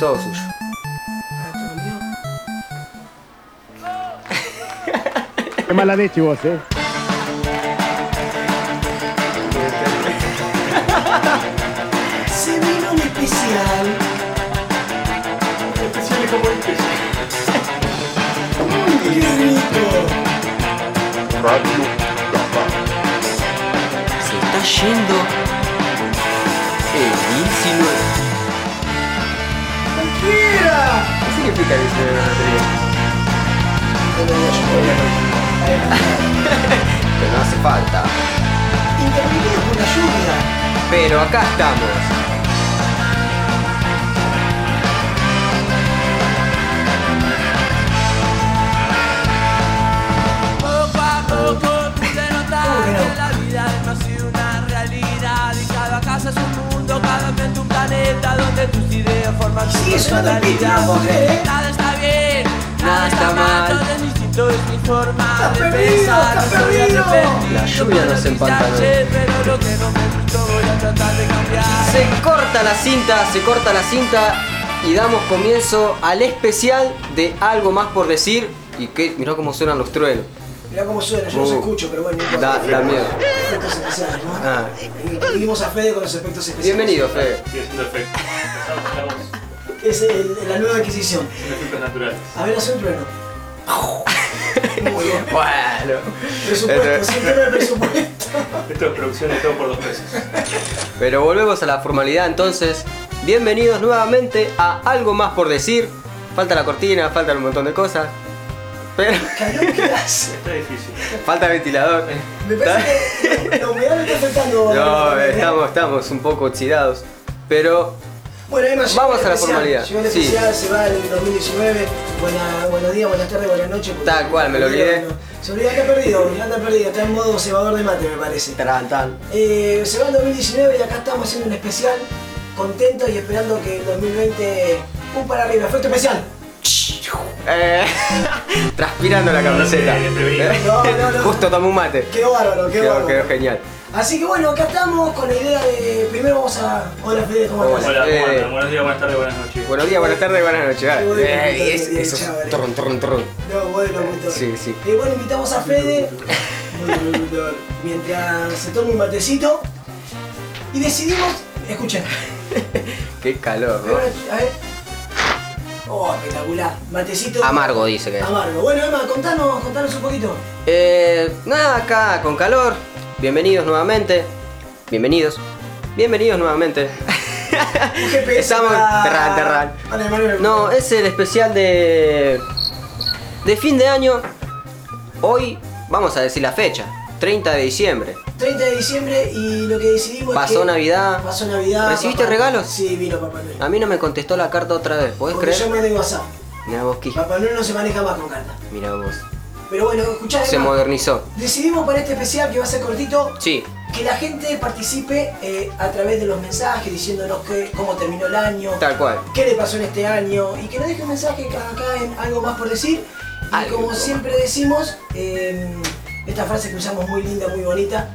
Todo suyo. Qué mala leche vos, eh. Se vino un especial. Especiales como este. ¡Qué rico! Se está yendo voy a- Pero no hace falta. Intervenido por la lluvia. Pero acá estamos. Poco a poco pude notar ¿Cómo que no? que la vida no ha sido una realidad y cada casa es un mundo, cada mente un planeta donde tus ideas forman tu personalidad. ¿eh? Nada está bien, Nada nada está mal, mal. todo es distinto, es mi forma Estás de perdido, pensar. estás no soy perdido. arrepentido La lluvia nos empantanó. ayer, Pero lo que no me gustó voy a tratar de cambiar. Se corta la cinta, se corta la cinta y damos comienzo al especial de algo más por decir. Y que mirá cómo suenan los truenos. Mirá cómo suena, yo no se Uh. escucho, pero bueno, no Da, importa. da miedo. Efectos especiales, ¿no? Ah. Incluimos a Fede con los efectos especiales. Bienvenido, Fede. Sigue siendo efecto. Es el- la nueva adquisición. en efectos naturales. A ver, hace un trueno. Muy bien. Bueno. Presupuesto, tema de presupuesto. Esto es producción de todo por dos pesos. Pero volvemos a la formalidad entonces. Bienvenidos nuevamente a algo más por decir. Falta la cortina, faltan un montón de cosas. Pero que. Está difícil. falta ventilador. Me parece que la humedad me está afectando. No, estamos, estamos un poco oxidados. Pero Bueno, Emma, Vamos el a la formalidad. Llegó el Sí. especial, se va en 2019. Buena, buenos días, buenas tardes, buenas noches. Tal cual, me lo olvidé. Se olvidó, anda perdido, anda perdido. Está en modo cebador de mate, me parece. Tan, tan. Eh, se va en 2019 y acá estamos haciendo un especial. Contentos y esperando que el 2020. Un para arriba, efecto especial. Eh, transpirando la camiseta. No, desprevenido. No, no, no. Justo tomé un mate. Quedó bárbaro, quedó, Quedó, bárbaro. quedó genial. Así que bueno, acá estamos con la idea de. Primero vamos a. Hola Fede, ¿cómo Hola. estás? Hola, ¿cómo Eh. andan? Buenos días, buenas tardes, buenas noches. Buenos días, buenas tardes, buenas noches. Qué bueno, Eh, qué es- bien, eso es torrón, torrón, torrón. No, bueno, puto. Sí, sí. Y bueno, invitamos a Fede mientras se toma un matecito y decidimos. Escuchen. Qué calor, A ver, ¿no? a ver. Oh, espectacular. Matecito. Amargo dice que es. Amargo. Bueno, Emma, contanos, contanos un poquito. Eh, nada, acá con calor. Bienvenidos nuevamente. Bienvenidos. Bienvenidos nuevamente. Estamos. terran. Vale, Manuel. No, es el especial de. de fin de año. Hoy vamos a decir la fecha. 30 de diciembre. 30 de diciembre y lo que decidimos es Pasó que Navidad. Pasó Navidad. ¿Recibiste Papá- regalos? Sí, vino Papá Noel. A mí no me contestó la carta otra vez, ¿podés Porque yo creer? me doy WhatsApp. Mira vos, Kiki. Papá Noel no se maneja más con carta. Mira vos. Pero bueno, escuchá, Se modernizó. decidimos para este especial que va a ser cortito Sí, que la gente participe eh, a través de los mensajes diciéndonos que, cómo terminó el año, tal cual. qué le pasó en este año y que nos deje un mensaje acá en algo más por decir. Y Algo como siempre decimos, eh, esta frase que usamos muy linda, muy bonita,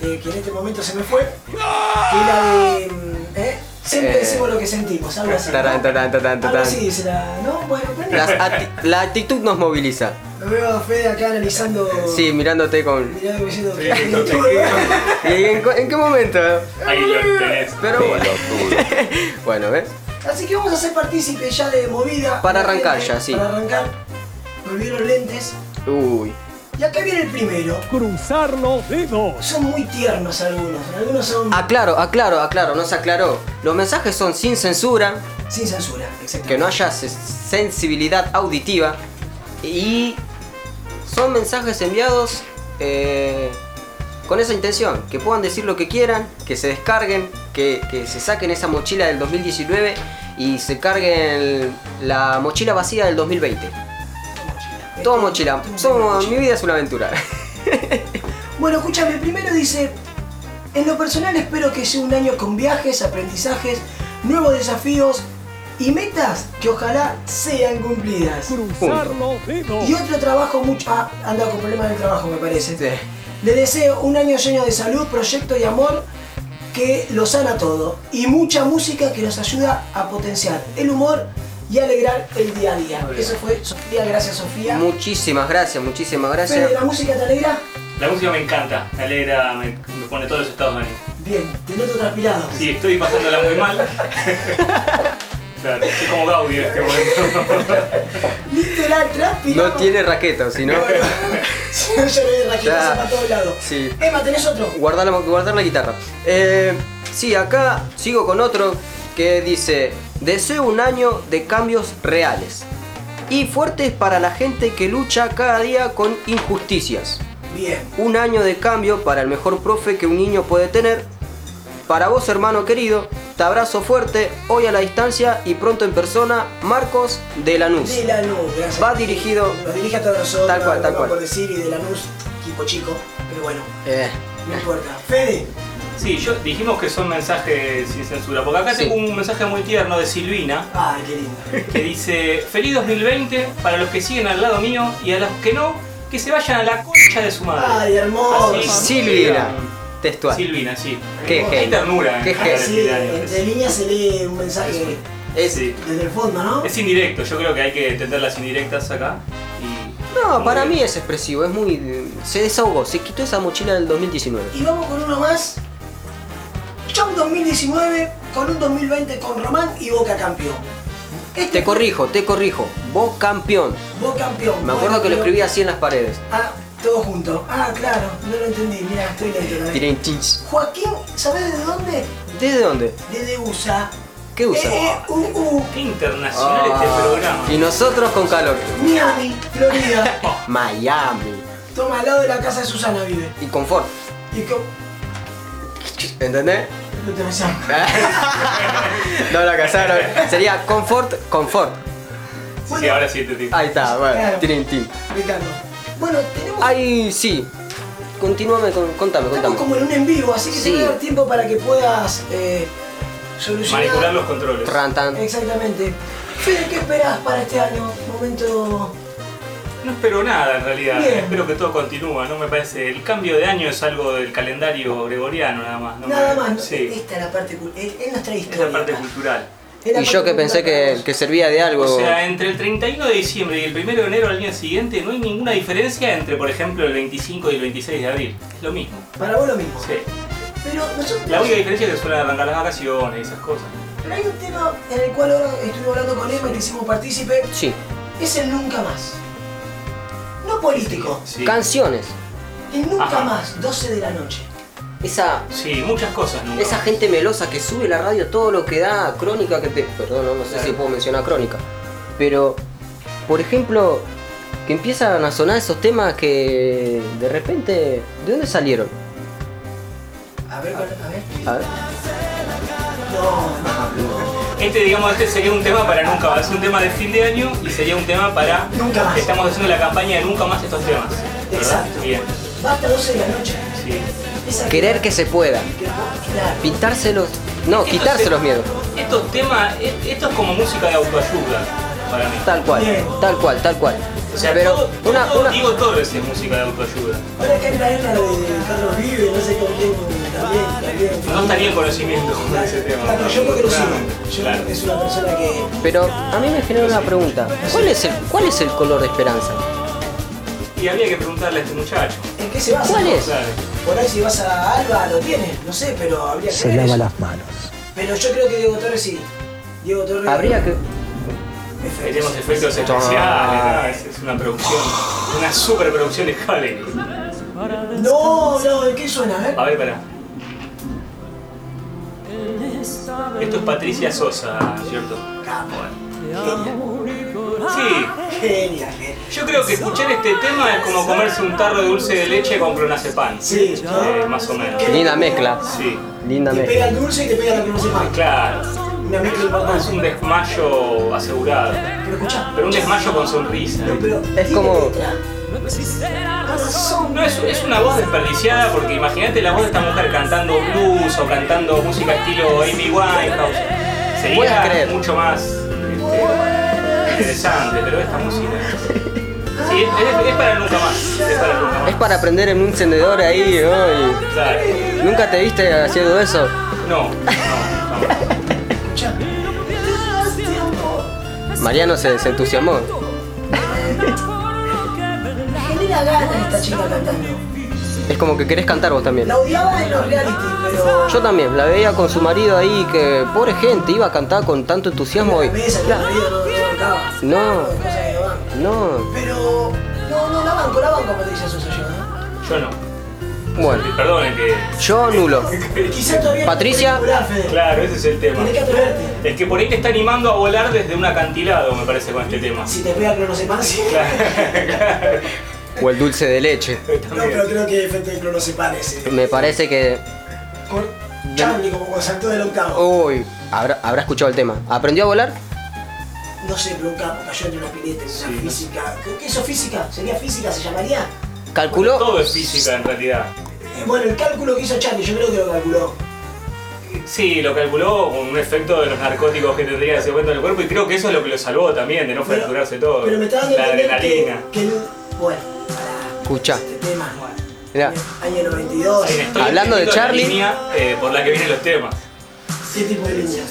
eh, que en este momento se me fue, que es la de. mm, ¿eh? Siempre Eh. decimos lo que sentimos, algo así. ¿no? Tarán, tarán, tarán, Algo así dice la. ¿No? Bueno, pero Las ati- la actitud nos moviliza. Lo veo a Fede acá analizando. Sí, mirándote con. Mirando diciendo Sí, no te ¿Y en, cu- en qué momento? Ahí lo tenés. Pero bueno. bueno, ¿ves? Así que vamos a hacer partícipe ya de movida. Para arrancar gente, ya, sí. Para arrancar. Me olvidé los lentes. Uy. Y acá viene el primero. Cruzar los dedos. Son muy tiernos algunos. Algunos son Aclaro, aclaro, aclaro, no se aclaró. Los mensajes son sin censura, sin censura, exactamente. que no haya se- sensibilidad auditiva y son mensajes enviados eh, con esa intención, que puedan decir lo que quieran, que se descarguen, que, que se saquen esa mochila del 2019 y se carguen la mochila vacía del 2020. Todo mochila. Somos, mi vida es una aventura. Bueno, escúchame, primero dice, en lo personal espero que sea un año con viajes, aprendizajes, nuevos desafíos y metas que ojalá sean cumplidas. Cruzar los dedos. Y otro trabajo mucho... Ah, anda con problemas de trabajo me parece. Sí. Le deseo un año lleno de salud, proyecto y amor que lo sana todo y mucha música que nos ayuda a potenciar el humor y alegrar el día a día. Eso fue Sofía, gracias Sofía. Muchísimas gracias, muchísimas Fede, gracias. ¿la música te alegra? La música me encanta, me alegra, me, me pone todos los estados de ánimo. Bien, te noto transpirado. Sí, estoy pasándola muy mal. Claro, estoy como Gaudí en este momento. Literal, transpirado. No tiene raqueta, si no. Si no, yo le doy raquetas Ya. para todos lados. Sí. Emma, ¿tenés otro? Guardar la, guardar la guitarra. Eh, sí, acá sigo con otro que dice: Deseo un año de cambios reales y fuertes para la gente que lucha cada día con injusticias. Bien. Un año de cambio para el mejor profe que un niño puede tener. Para vos, hermano querido, te abrazo fuerte, hoy a la distancia y pronto en persona, Marcos de Lanús. De Lanús, gracias. Va dirigido- Nos dirige a todos nosotros. Tal cual, tal cual. por decir y de Lanús, equipo chico. Pero bueno, Eh, no importa. Fede, Sí, yo dijimos que son mensajes sin censura, porque acá Sí. tengo un mensaje muy tierno de Silvina ay, qué lindo. que dice Feliz 2020 para los que siguen al lado mío y a los que no, que se vayan a la concha de su madre. Ay, hermoso. Así, Silvina, textual. Silvina, sí. Qué Qué genio. ternura. Qué en genio. cada Sí, entre líneas se lee un mensaje Es- Sí. desde el fondo, ¿no? Es indirecto, yo creo que hay que entender las indirectas acá. Y No, muy para bien. mí es expresivo, es muy. Se desahogó, se quitó esa mochila del 2019. Y vamos con uno más. Chau 2019 con un 2020 con Román y Boca campeón. Este Te corrijo, te corrijo. Vos campeón. Boca campeón. Me acuerdo que lo escribí así en las paredes. Ah, todo junto. Ah, claro, no lo entendí. Mira, estoy lento. ¿no? Tiren chins. Joaquín, ¿sabes desde dónde? ¿Desde dónde? Desde USA. ¿Qué usa? Eh, eh, uh, uh, Qué internacional este Ah, programa. y nosotros con calor. Miami, Florida. Miami. Toma al lado de la casa de Susana vive. Y confort. Y que. ¿Entendés? No te besás. no la casaron. Sería confort, confort. Sí, sí, ahora sí te digo. Ahí está, bueno. Claro. Tin. Ricardo. Bueno, tenemos. Ahí sí. Continuame, con, contame, Estamos contame. como en un en vivo, así que Sí. te voy a dar tiempo para que puedas eh, solucionar. Manipular los controles. Rantan. Exactamente. Fede, ¿qué esperas para este año? Momento. No espero nada en realidad, Bien. espero que todo continúe, ¿no? Me parece, el cambio de año es algo del calendario gregoriano nada más. ¿no? Nada Me- más. ¿no? Sí, Esta es la parte. cul- Es, es nuestra es historia. la parte cultural. Es la Y yo que pensé que, que servía de algo. O sea, entre el 31 de diciembre y el 1 de enero al día siguiente no hay ninguna diferencia entre, por ejemplo, el 25 y el 26 de abril. Es lo mismo. Para vos lo mismo. Sí. Pero nosotros. La única diferencia es que suelen arrancar las vacaciones y esas cosas. Pero hay un tema en el cual ahora estuve hablando con Emma y te hicimos partícipe. Sí. Es el nunca más. No político. Sí. Canciones. El nunca Ajá. más, 12 de la noche. Esa, Sí, muchas cosas nunca esa más. gente melosa que sube la radio todo lo que da, crónica que te. Perdón, no, no sé Claro. si puedo mencionar crónica. Pero, por ejemplo, que empiezan a sonar esos temas que de repente. ¿De dónde salieron? A ver, a ver. A ver. No, Este, digamos, este sería un tema para nunca más. Es un tema de fin de año y sería un tema para. Nunca más. Estamos haciendo la campaña de nunca más estos temas. ¿verdad? Exacto. Bien. basta 12 de la noche. Sí. Querer que se pueda. Pintárselos. No, Estos quitarse te- los miedos. Estos temas, e- esto es como música de autoayuda para mí. Tal cual, Bien. tal cual, tal cual. O sea, Pero todo, una, todo una, Diego Torres es música de autoayuda. Ahora hay que traer la de Carlos Vive, no sé con quién también, también. No estaría en conocimiento con ese tema. Claro, yo porque lo sigo. Yo Claro. es una persona que. pero a mí me genera una pregunta. ¿Cuál es el, cuál es el color de esperanza? Y habría que preguntarle a este muchacho. ¿En qué se basa? ¿Cuál es? Por ahí si vas a Alba lo tiene, no sé, pero habría que Se lava eso. las manos. Pero yo creo que Diego Torres sí. Diego Torres. Habría que. Tenemos efectos especiales, ¿no? es, es una producción, una superproducción de Hollywood. No, no, ¿en qué suena? A ver. A ver, pará. Esto es Patricia Sosa, ¿cierto? Capo. Genial. Sí, Genial, yo creo que escuchar este tema es como comerse un tarro de dulce de leche con clonazepam. Sí, Eh, más o menos. Linda mezcla. Sí, Linda Te mezcla. pega el dulce y te pega no sepa. claro. Una mezcla Es un desmayo asegurado. Pero escucha. Pero un desmayo con sonrisa. Pero, Es como-. No, es, es una voz desperdiciada porque imagínate la voz de esta mujer cantando blues o cantando música estilo Amy Winehouse. Sería creer. mucho más este, interesante, pero esta música. Sí, es, es para nunca más. Es para nunca más. Es para prender en un encendedor ahí, ¿no? Y- Claro. ¿Nunca te viste haciendo eso? No, no, Mariano se, se entusiasmó. Genera ganas esta chica cantando. Es como que querés cantar vos también. La odiaba en los reality, pero. Yo también, la veía con su marido ahí, que pobre gente, iba a cantar con tanto entusiasmo y... La mesa, que el marido no, no. No. No. No, Pero. No, no, la banco, la banco Patricia Sosa yo, ¿eh? Yo no. Bueno, Perdonen que. yo nulo. Quizá todavía no Patricia. te puede Fede. Claro, ese es el tema. Tenés que atreverte. Es que por ahí te está animando a volar desde un acantilado, me parece, con este tema. Si te pega clonazepam, Claro. O el dulce de leche. No, pero creo que efecto de clonazepam ese. Me parece que... Con Charlie como cuando saltó del octavo. Uy, habrá, habrá escuchado el tema. ¿Aprendió a volar? No sé, pero un capo cayó entre una pileta, en una Sí. física. ¿Qué, qué eso física? ¿Sería física? ¿Se llamaría? ¿Calculó? Todo es física en realidad. Eh, bueno, el cálculo que hizo Charlie, yo creo que lo calculó. Sí, lo calculó con un efecto de los narcóticos que tendría en ese momento en el cuerpo y creo que eso es lo que lo salvó también, de no Pero- fracturarse todo. Pero me está dando La adrenalina. que, que el- Bueno, para Escucha. este tema. Mirá. Año 92. Ahí estoy Hablando de entendiendo la Charlie. línea, eh, por la que vienen los temas. ¿Qué tipo de línea?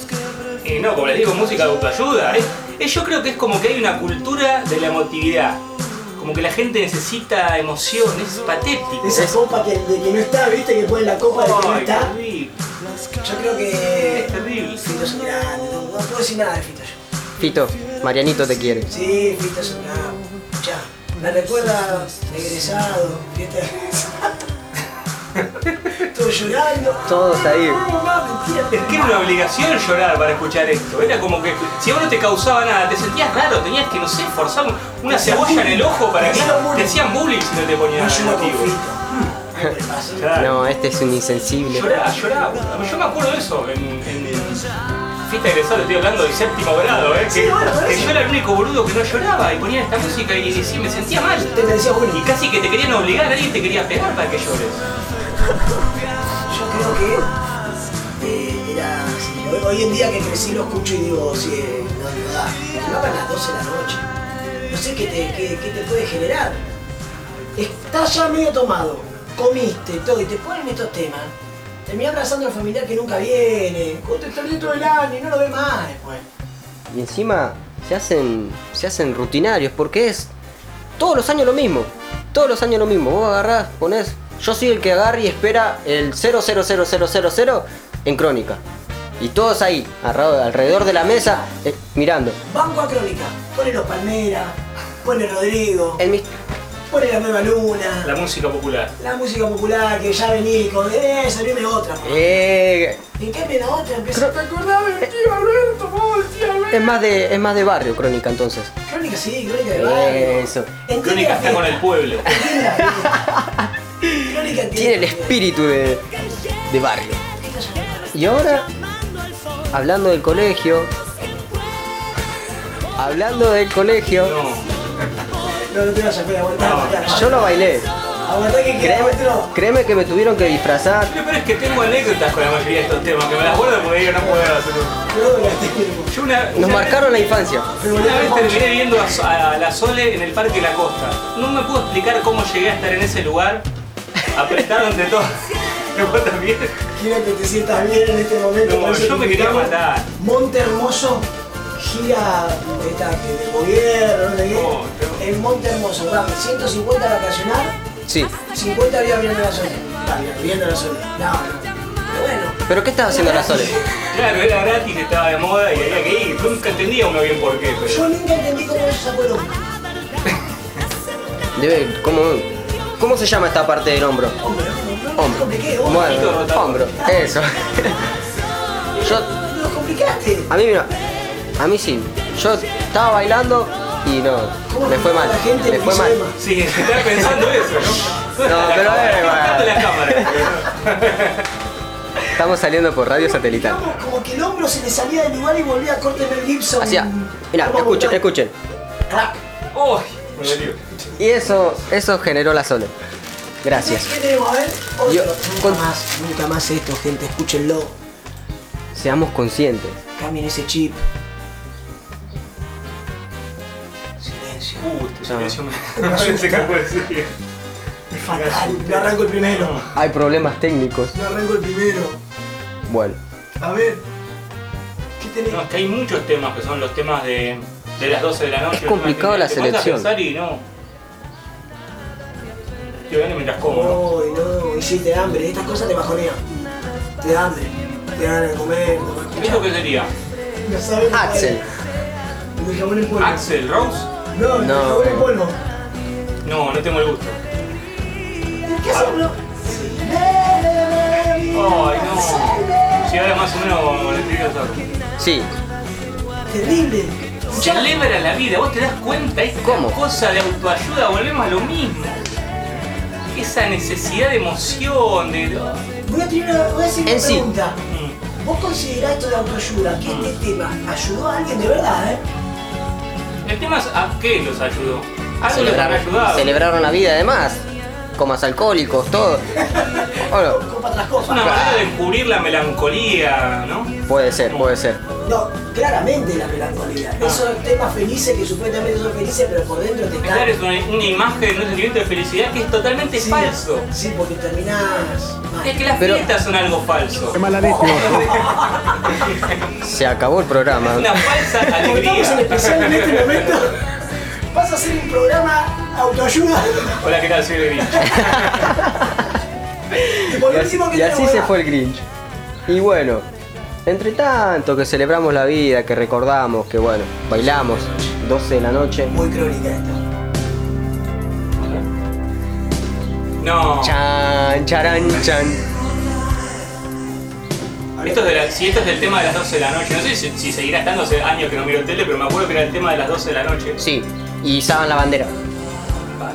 Y no, como les digo, música de autoayuda. Es, es- yo creo que es como que hay una cultura de la emotividad. Como que la gente necesita emoción, es patético. Esa copa que, de que no está, ¿viste? Que pone la copa de que no está. terrible. Yo creo que. Es terrible. Fito es un grande, no, no puedo decir nada de Fito yo. Fito, Marianito te quiere. Sí, Fito es un grande. Ya, me recuerda egresado, fiesta de egresado. Llorando. Todos ahí. No, no. Es que era una obligación llorar para escuchar esto. Era como que si a vos no te causaba nada, te sentías raro, tenías que, no sé, forzar un- una cebolla en el ojo para que te hacían bullying si no te No ponían lloro con emotivo. Fito. ¿Qué le pasa? Claro. No, este es un insensible. Lloraba, lloraba. Yo me acuerdo de eso en, en fiesta de egresado, estoy hablando del séptimo grado, ¿eh? Sí, que, yo era el único boludo que no lloraba y ponían esta música y, y me sentía mal. Y casi que te querían obligar, alguien te quería pegar para que llores. Que era. Hoy- en día que crecí lo escucho y digo, sí, eh, no, no da. Las 12 de la noche. No sé qué te, qué, te puede generar. Estás ya medio tomado, comiste todo y te ponen estos temas. Terminás abrazando al familiar que nunca viene. Con te extrañé todo el año y no lo ves más después. Y encima se hacen, se hacen rutinarios porque es todos los años lo mismo. Todos los años lo mismo. Vos agarrás, ponés. Yo soy el que agarra y espera el 000000 en crónica. Y todos ahí, alrededor de la mesa, eh, mirando. Banco a Crónica. Pone los Palmeras, pone Rodrigo, El mis- pone la Nueva Luna. La música popular. La música popular que ya vení con, eh, salime otra. Eh, En la otra empieza a acordar del tío Alberto, vos, el tío Alberto. es más de es más de barrio crónica entonces. Crónica sí, crónica de barrio. Eso. Crónica está con el pueblo. Tiene el espíritu de, de barrio. Y ahora, hablando del colegio. Hablando del colegio, No. No, te vayas a pegar, aguantá, No, aguantá. yo lo bailé. Aguantá que queda Créeme, otro. créeme que me tuvieron que disfrazar. Peor es que tengo anécdotas con la mayoría de estos temas, que me las guardo porque digo no puedo hacerlo. No, la tengo. Yo una, Nos una- marcaron la infancia. Una vez terminé viendo a, So- a la Sole en el Parque La Costa. No me puedo explicar cómo llegué a estar en ese lugar. Apretaron de todo. ¿Y vos también? Quiero que te sientas bien en este momento. No, yo me quería matar. Monte Hermoso, gira esta, que del gobierno, no. No, no. En Monte Hermoso, van 150 vacacional, Sí. 50 días viendo la Sole. Va, viendo la Sole. No, no. Pero bueno. ¿Pero qué estás haciendo la Sole? Claro, era gratis, estaba de moda y había que ir. Nunca entendía uno bien por qué, pero. Yo nunca entendí cómo se sacó el. Debe, ¿cómo, ¿Cómo se llama esta parte del hombro? Hombro, Hombro. compliqué, hombro. Poquito Bueno, hombro. Eso. Yo, Lo complicaste. a mí, mira, a mí sí. Yo estaba bailando y no, ¿Cómo me fue la mal. gente Me le fue mal. Sí, estaba pensando eso, ¿no? No, pero cámara. Estamos saliendo por radio satelital. Como que el hombro se le salía del lugar y volvía a corte Mel Gibson. Hacía, mira, ¿Cómo escuchen, escuchen. Crack. Me. Y eso, eso generó la Sole. Gracias. ¿Qué tenemos? A ver, otro. Yo- nunca con- más, nunca más esto, gente, escúchenlo. Seamos conscientes. Cambien ese chip. Silencio. Uh, este No. silencio me... No sé qué puede decir. Es fatal. No arranco el primero. Hay problemas técnicos. No arranco el primero. Bueno, A ver. ¿Qué tenés? No, es que hay muchos temas que son los temas de, de las 12 de la noche. Es complicado la te selección. pensar y no. Estoy viendo mientras como, ¿no? No, y sí, te da hambre. Estas cosas te bajonean. Te da hambre. Te dan de comer. ¿Y ¿Esto qué sería? Axel. ¿Axel Rose? No, No. jabón en polvo. No, no tengo el gusto. ¿Qué? Ay, no. Si ahora más o menos sí, Terrible. Celebra la vida, vos te das cuenta, esta ¿Cómo? cosa de autoayuda, volvemos a lo mismo. Esa necesidad de emoción, de. Voy a, tener una, voy a hacer una En pregunta. Mm. ¿Vos considerás esto de autoayuda que este tema ayudó a alguien de verdad, eh? El tema es a qué los ayudó. Les celebraron, ayudado. celebraron la vida además. Comas alcohólicos, todo. Bueno, Es una manera de encubrir la melancolía, ¿no? puede ser, puede ser. No, claramente la melancolía. Esos temas felices que supuestamente son felices, pero por dentro te Pensar caen. es una, una imagen, un sentimiento de felicidad que es totalmente Sí, falso. Sí, porque terminás. Es que las Pero- fiestas son algo falso. Qué mala. Se acabó el programa. Es una falsa Como estamos en alegría. especial en este momento, vas a hacer un programa autoayuda. Hola, ¿qué tal? Soy el Grinch. Y así, último, ¿qué y así tenemos se fue el Grinch. Y bueno, entre tanto que celebramos la vida, que recordamos, que bueno, bailamos, 12 de la noche. Muy crónica esto. No. Chan, charan, chan. Esto es de la- si esto es del tema de las 12 de la noche, no sé si, si seguirá estando hace años que no miro tele, pero me acuerdo que era el tema de las 12 de la noche. Sí, y izaban la bandera.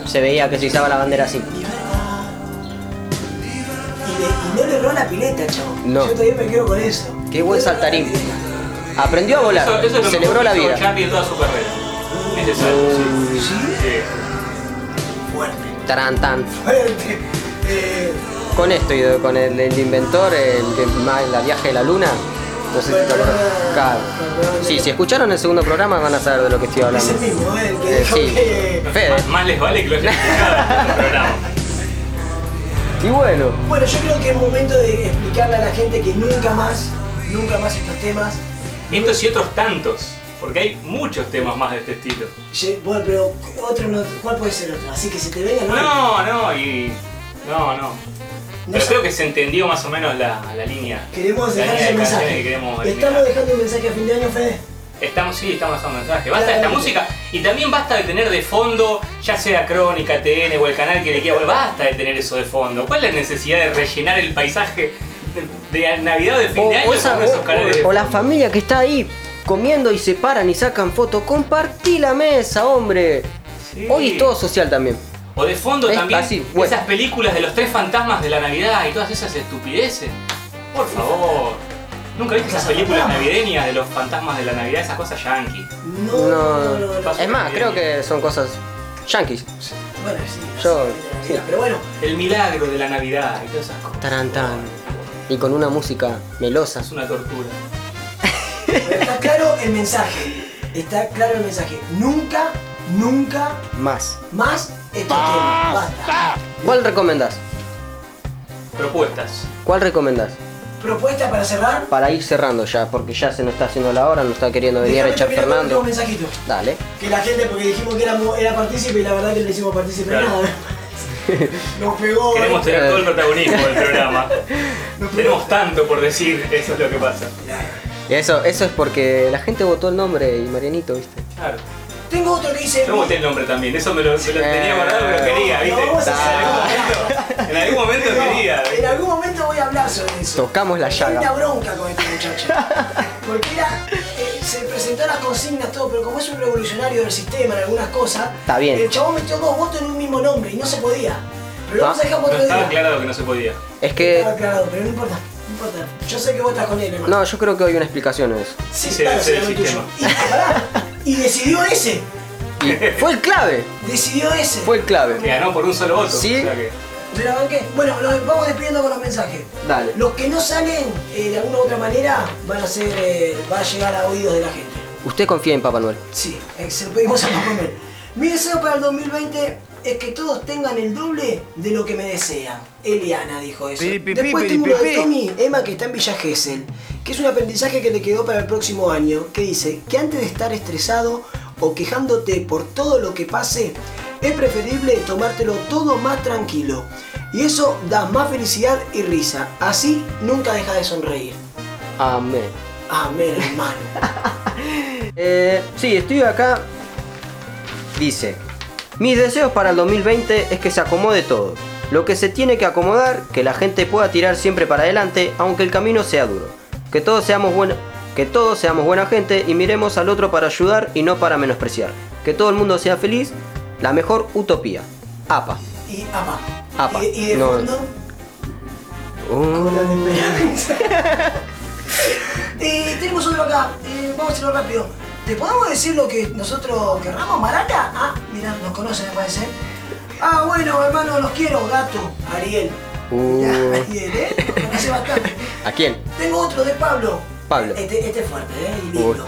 Se veía que se izaba la bandera así. Y, le- y no le erró la pileta, chavo. No. Yo todavía me quedo con eso. Qué buen saltarín. Aprendió a volar, Eso, eso es lo celebró mejor la vida. Chapi en toda su carrera. Necesario, sí. ¿Sí? Sí. Fuerte. Tarán, tan. Fuerte. Eh, Con esto y con el, el inventor, el más la viaje de la luna. No sé si te acuerdas. Claro. Sí, si escucharon el segundo programa van a saber de lo que estoy es hablando. el mismo, ¿eh? El que Eh, sí. que. Fede. Más, más les vale que lo hayan escuchado en el programa. Y bueno, Bueno, yo creo que es momento de explicarle a la gente que nunca más, nunca más estos temas. Estos y otros tantos, porque hay muchos temas más de este estilo. Ye- Bueno, pero otro no, ¿cuál puede ser otro? Así que se te venga, ¿no? No, no, y. No, no. No Pero sé. creo que se entendió más o menos la, la línea. Queremos la dejar línea ese de canciones mensaje. que queremos eliminar. Estamos dejando un mensaje a fin de año, Fede. Estamos, sí, estamos dejando mensaje. Basta de esta música y también basta de tener de fondo, ya sea Crónica, TN o el canal que le quiera. bueno, Basta de tener eso de fondo. ¿Cuál es la necesidad de rellenar el paisaje de, de Navidad o de fin o, de año o esa- con esos o- canales de o la familia que está ahí comiendo y se paran y sacan fotos. Compartí la mesa, hombre. Sí. Hoy es todo social también. O de fondo Es también así, bueno. esas películas de los tres fantasmas de la Navidad y todas esas estupideces. Por favor. ¿Nunca viste esas películas navideñas de los fantasmas de la Navidad? Esas cosas yankee. No, no, no. no, no. Es más, creo que son cosas yankees. Bueno, sí. Yo- sí, sí. Pero bueno, El milagro de la Navidad y todas esas cosas. Tarán, tan. Y con una música melosa. Es una tortura. pero está claro el mensaje. Está claro el mensaje. Nunca, nunca Más. más estos temas. Basta. ¿Cuál recomendás? Propuestas. ¿Cuál recomendás? Propuesta para cerrar. Para ir cerrando ya, porque ya se nos está haciendo la hora, nos está queriendo venir a Déjame echar terminar con Fernando. último mensajito. Dale. Que la gente, porque dijimos que era, era partícipe y la verdad que no le hicimos partícipe de Claro. nada. Nos pegó. Queremos tener Eh. todo el protagonismo del programa. Tenemos tanto por decir, eso es lo que pasa. Y eso, eso es porque la gente votó el nombre y Marianito, ¿viste? Claro. Tengo otro que dice. Yo voté el nombre también, eso me lo, me lo tenía guardado, pero quería, No, ¿viste? no vamos a en, hacer algún nada. momento, en algún momento No, quería. En algún momento voy a hablar sobre eso. Tocamos la llaga. una bronca con este muchacho. Porque era, eh, se presentó las consignas, todo, pero como es un revolucionario del sistema en algunas cosas, Está bien. el chabón metió dos votos en un mismo nombre y no se podía. Pero lo vamos a dejar por No otro estaba día. aclarado que no se podía. Es que. Estaba aclarado, pero no importa, no importa. Yo sé que vos estás con él, hermano. No, yo creo que hay una explicación en eso. Sí, Sí, claro, el tuyo. Y, y decidió ese. Y fue el clave. Decidió ese. Fue el clave. Que ganó por un solo voto. Sí. o sea que- ¿Me la banqué? Bueno, nos vamos despidiendo con los mensajes. Dale. Los que no salen eh, de alguna u otra manera van a ser, eh, va a llegar a oídos de la gente. Usted confía en Papá Noel. Sí, eh, se lo pedimos a Papá Noel. Mi deseo para el 2020 es que todos tengan el doble de lo que me desean. Eliana dijo eso. Pi, pi, Después pi, tengo uno pi, de. Tommy Emma que está en Villa Gesell, que es un aprendizaje que le quedó para el próximo año, que dice que antes de estar estresado o quejándote por todo lo que pase, es preferible tomártelo todo más tranquilo. Y eso da más felicidad y risa. Así nunca deja de sonreír. Amén. Amén, hermano. Eh, sí, estoy acá. Dice, mis deseos para el 2020 es que se acomode todo. Lo que se tiene que acomodar, que la gente pueda tirar siempre para adelante, aunque el camino sea duro. Que todos seamos buenos, que todos seamos buena gente y miremos al otro para ayudar y no para menospreciar. Que todo el mundo sea feliz, la mejor utopía. APA. Y apa. Apa. Y, y de No. fondo. Uh, de. Eh, tenemos otro acá, eh, vamos a hacerlo rápido. ¿Te podemos decir lo que nosotros querramos, Maraca? Ah, mira, nos conocen, me parece. Ah, bueno, hermano, los quiero, gato. Ariel. Uh. Ya, Ariel, ¿eh? Nos conoce bastante. ¿A quién? Tengo otro de Pablo. Pablo. Este, este es fuerte, ¿eh? Y lindo.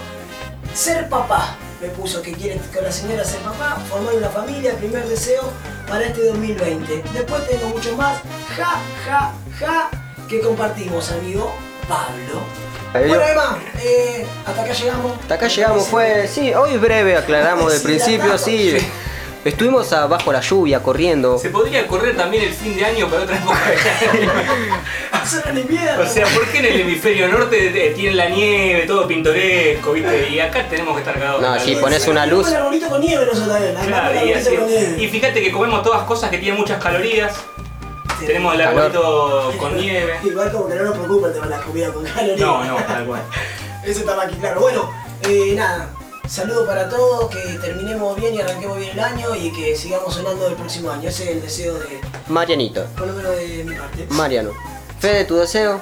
Ser papá. Me puso que quiere con la señora ser papá, formar una familia, primer deseo para este 2020. Después tengo mucho más. Ja, ja, ja, que compartimos, amigo Pablo. Bueno, Emma, eh, hasta acá llegamos. Hasta acá llegamos, fue. Sí, hoy breve, aclaramos de Sí, principio, sí. Estuvimos a- bajo la lluvia, corriendo. Se podría correr también el fin de año para otra época del. O sea, ¿por qué en el hemisferio norte eh, tienen la nieve, todo pintoresco, viste? Y acá tenemos que estar cagados. No, calor. pones una luz. Arbolito con nieve nosotros también. Claro, y, así- con nieve. y fíjate que comemos todas cosas que tienen muchas calorías. Tenemos el Calor. arbolito con nieve. Igual como que no nos preocupa el tema de la comida con calorías. No, no, tal cual. Eso estaba aquí claro. Bueno, eh, nada. Saludos para todos, que terminemos bien y arranquemos bien el año y que sigamos sonando el próximo año. Ese es el deseo de, Marianito. por lo menos de mi parte. Mariano. Fede, tu deseo.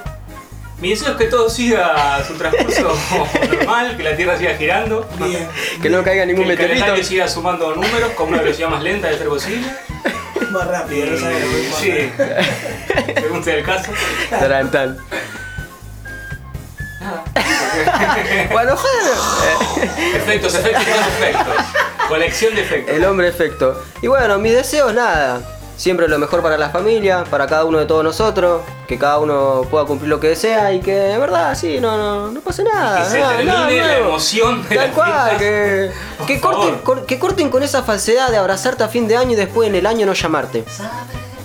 Mi deseo es que todo siga su transcurso normal, que la Tierra siga girando. Bien. Que no caiga Que ningún el meteorito. calendario siga sumando números con una velocidad más lenta de ser posible. Más rápido, no sabes lo. Sí, según sea el caso. Tarán. Nada. Bueno, joder. Efectos, efectos, efectos. Colección de efectos. El hombre efecto. Y bueno, mis deseos, nada. Siempre lo mejor para la familia, para cada uno de todos nosotros. Que cada uno pueda cumplir lo que desea y que, de verdad, sí, no, no, no pase nada. Que se nada, termine nada la emoción de Tal la cual, que, que, corten, cor- que corten con esa falsedad de abrazarte a fin de año y después en el año no llamarte.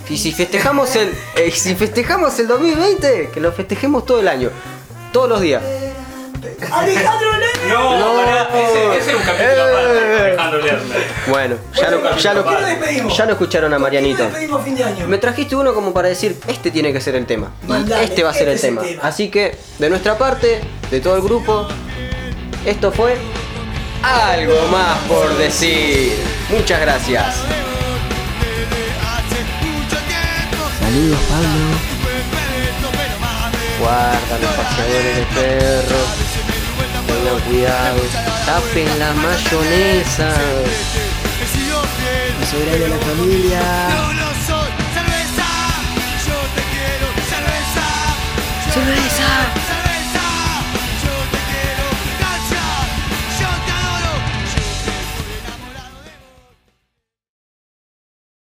Y si festejamos el, eh, si festejamos el 2020, que lo festejemos todo el año, todos los días. Alejandro. No, No. pará, ese, ese es un capítulo aparte, Eh. Alejandro Lerner. Bueno, ya lo, ya lo- ya lo escucharon a ¿Por qué Marianito. Me trajiste uno como para decir, este tiene que ser el tema. Y Mandale, este va a ser este el es el tema. tema. Así que, de nuestra parte, de todo el grupo, esto fue algo más por decir. Muchas gracias. Saludos, Pablo. Guarda los paseadores de perros. Tengan cuidado. Tapen la mayonesa. Sobre la familia. no soy cerveza, yo te quiero cerveza. Cerveza.